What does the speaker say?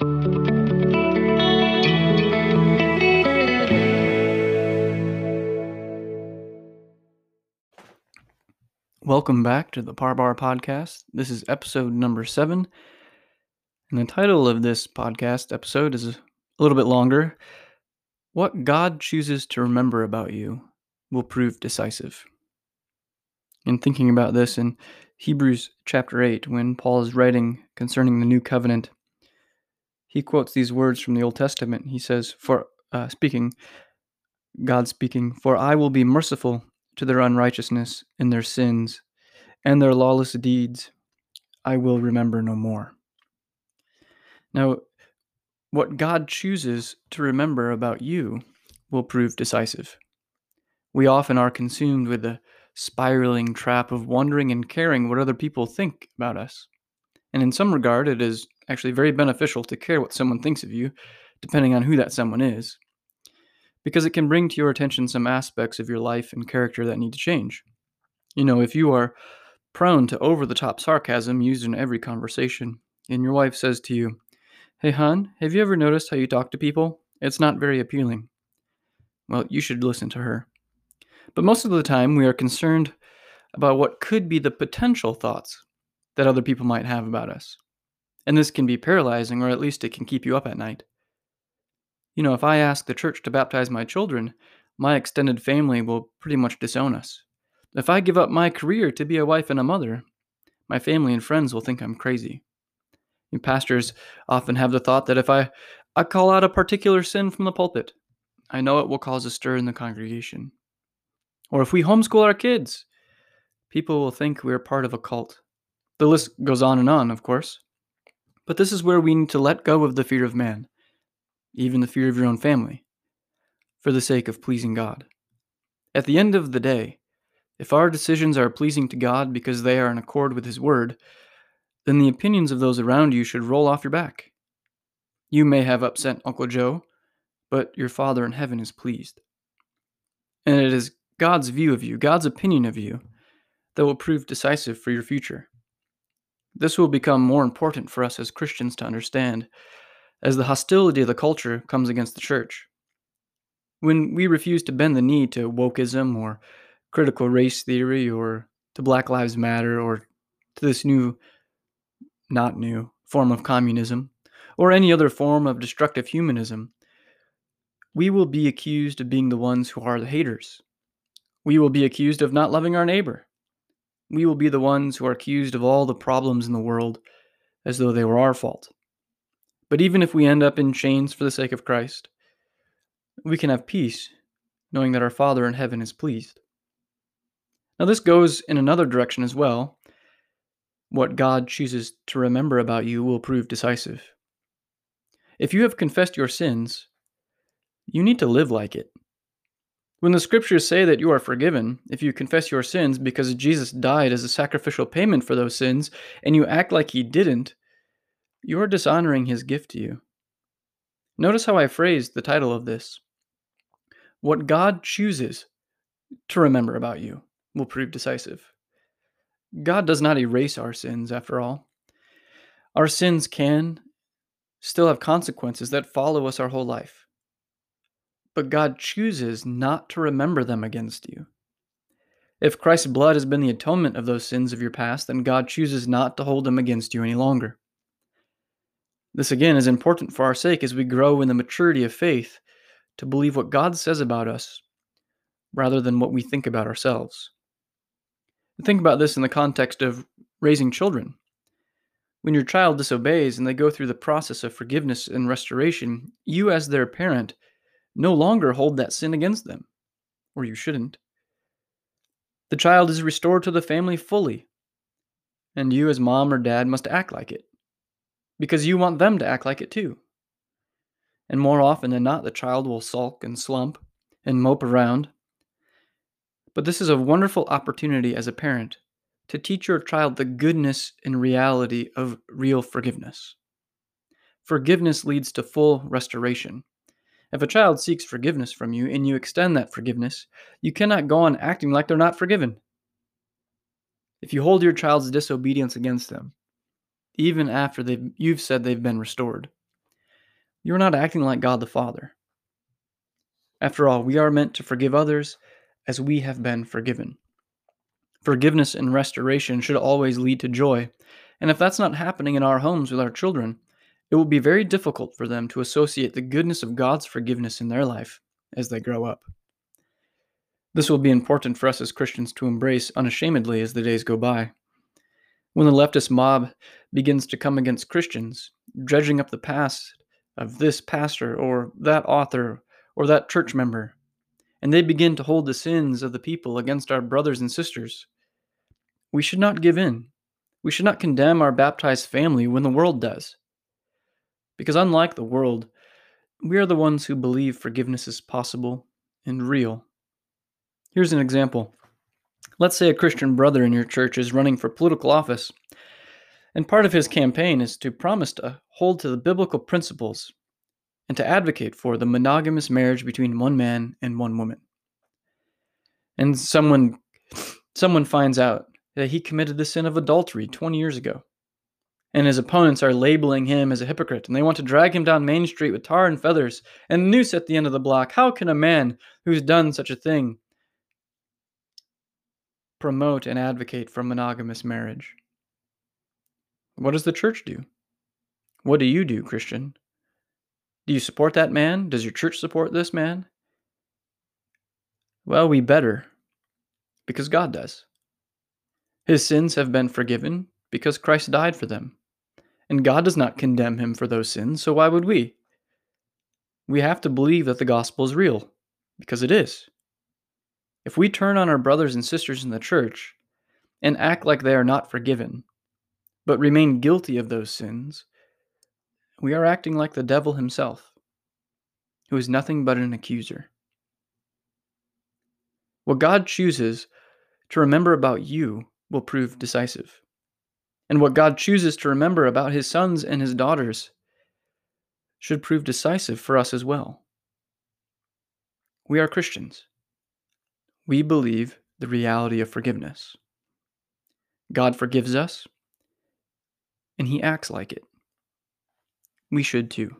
Welcome back to the Parbar Podcast. This is episode number seven. And the title of this podcast episode is a little bit longer What God Chooses to Remember About You Will Prove Decisive. In thinking about this in Hebrews chapter 8, when Paul is writing concerning the new covenant, he quotes these words from the Old Testament. He says, For uh, speaking, God speaking, For I will be merciful to their unrighteousness and their sins, and their lawless deeds I will remember no more. Now, what God chooses to remember about you will prove decisive. We often are consumed with the spiraling trap of wondering and caring what other people think about us. And in some regard, it is actually very beneficial to care what someone thinks of you, depending on who that someone is because it can bring to your attention some aspects of your life and character that need to change. You know, if you are prone to over the top sarcasm used in every conversation, and your wife says to you, Hey, hon, have you ever noticed how you talk to people? It's not very appealing. Well, you should listen to her. But most of the time, we are concerned about what could be the potential thoughts that other people might have about us. And this can be paralyzing, or at least it can keep you up at night. You know, if I ask the church to baptize my children, my extended family will pretty much disown us. If I give up my career to be a wife and a mother, my family and friends will think I'm crazy. You pastors often have the thought that if I, I call out a particular sin from the pulpit, I know it will cause a stir in the congregation. Or if we homeschool our kids, people will think we are part of a cult. The list goes on and on, of course. But this is where we need to let go of the fear of man even the fear of your own family, for the sake of pleasing God. At the end of the day, if our decisions are pleasing to God because they are in accord with His Word, then the opinions of those around you should roll off your back. You may have upset Uncle Joe, but your Father in heaven is pleased. And it is God's view of you, God's opinion of you, that will prove decisive for your future. This will become more important for us as Christians to understand as the hostility of the culture comes against the church. When we refuse to bend the knee to wokeism or critical race theory or to Black Lives Matter or to this new, not new, form of communism or any other form of destructive humanism, we will be accused of being the ones who are the haters. We will be accused of not loving our neighbor. We will be the ones who are accused of all the problems in the world as though they were our fault. But even if we end up in chains for the sake of Christ, we can have peace knowing that our Father in heaven is pleased. Now, this goes in another direction as well. What God chooses to remember about you will prove decisive. If you have confessed your sins, you need to live like it. When the scriptures say that you are forgiven if you confess your sins because Jesus died as a sacrificial payment for those sins and you act like he didn't, you are dishonoring his gift to you. Notice how I phrased the title of this. What God chooses to remember about you will prove decisive. God does not erase our sins, after all. Our sins can still have consequences that follow us our whole life. But God chooses not to remember them against you. If Christ's blood has been the atonement of those sins of your past, then God chooses not to hold them against you any longer. This again is important for our sake as we grow in the maturity of faith to believe what God says about us rather than what we think about ourselves. think about this in the context of raising children. When your child disobeys and they go through the process of forgiveness and restoration, you, as their parent, no longer hold that sin against them, or you shouldn't. The child is restored to the family fully, and you, as mom or dad, must act like it because you want them to act like it too. And more often than not, the child will sulk and slump and mope around. But this is a wonderful opportunity as a parent to teach your child the goodness and reality of real forgiveness. Forgiveness leads to full restoration. If a child seeks forgiveness from you and you extend that forgiveness, you cannot go on acting like they're not forgiven. If you hold your child's disobedience against them, even after they've, you've said they've been restored. you're not acting like God the Father. After all, we are meant to forgive others as we have been forgiven. Forgiveness and restoration should always lead to joy, and if that's not happening in our homes with our children, it will be very difficult for them to associate the goodness of God's forgiveness in their life as they grow up. This will be important for us as Christians to embrace unashamedly as the days go by. When the leftist mob begins to come against Christians, dredging up the past of this pastor or that author or that church member, and they begin to hold the sins of the people against our brothers and sisters, we should not give in. We should not condemn our baptized family when the world does. Because unlike the world, we are the ones who believe forgiveness is possible and real. Here's an example. Let's say a Christian brother in your church is running for political office, and part of his campaign is to promise to hold to the biblical principles and to advocate for the monogamous marriage between one man and one woman. And someone someone finds out that he committed the sin of adultery 20 years ago. And his opponents are labeling him as a hypocrite, and they want to drag him down Main Street with tar and feathers and noose at the end of the block. How can a man who's done such a thing promote and advocate for monogamous marriage? What does the church do? What do you do, Christian? Do you support that man? Does your church support this man? Well, we better, because God does. His sins have been forgiven because Christ died for them. And God does not condemn him for those sins, so why would we? We have to believe that the gospel is real, because it is. If we turn on our brothers and sisters in the church and act like they are not forgiven, but remain guilty of those sins, we are acting like the devil himself, who is nothing but an accuser. What God chooses to remember about you will prove decisive. And what God chooses to remember about his sons and his daughters should prove decisive for us as well. We are Christians. We believe the reality of forgiveness. God forgives us, and he acts like it. We should too.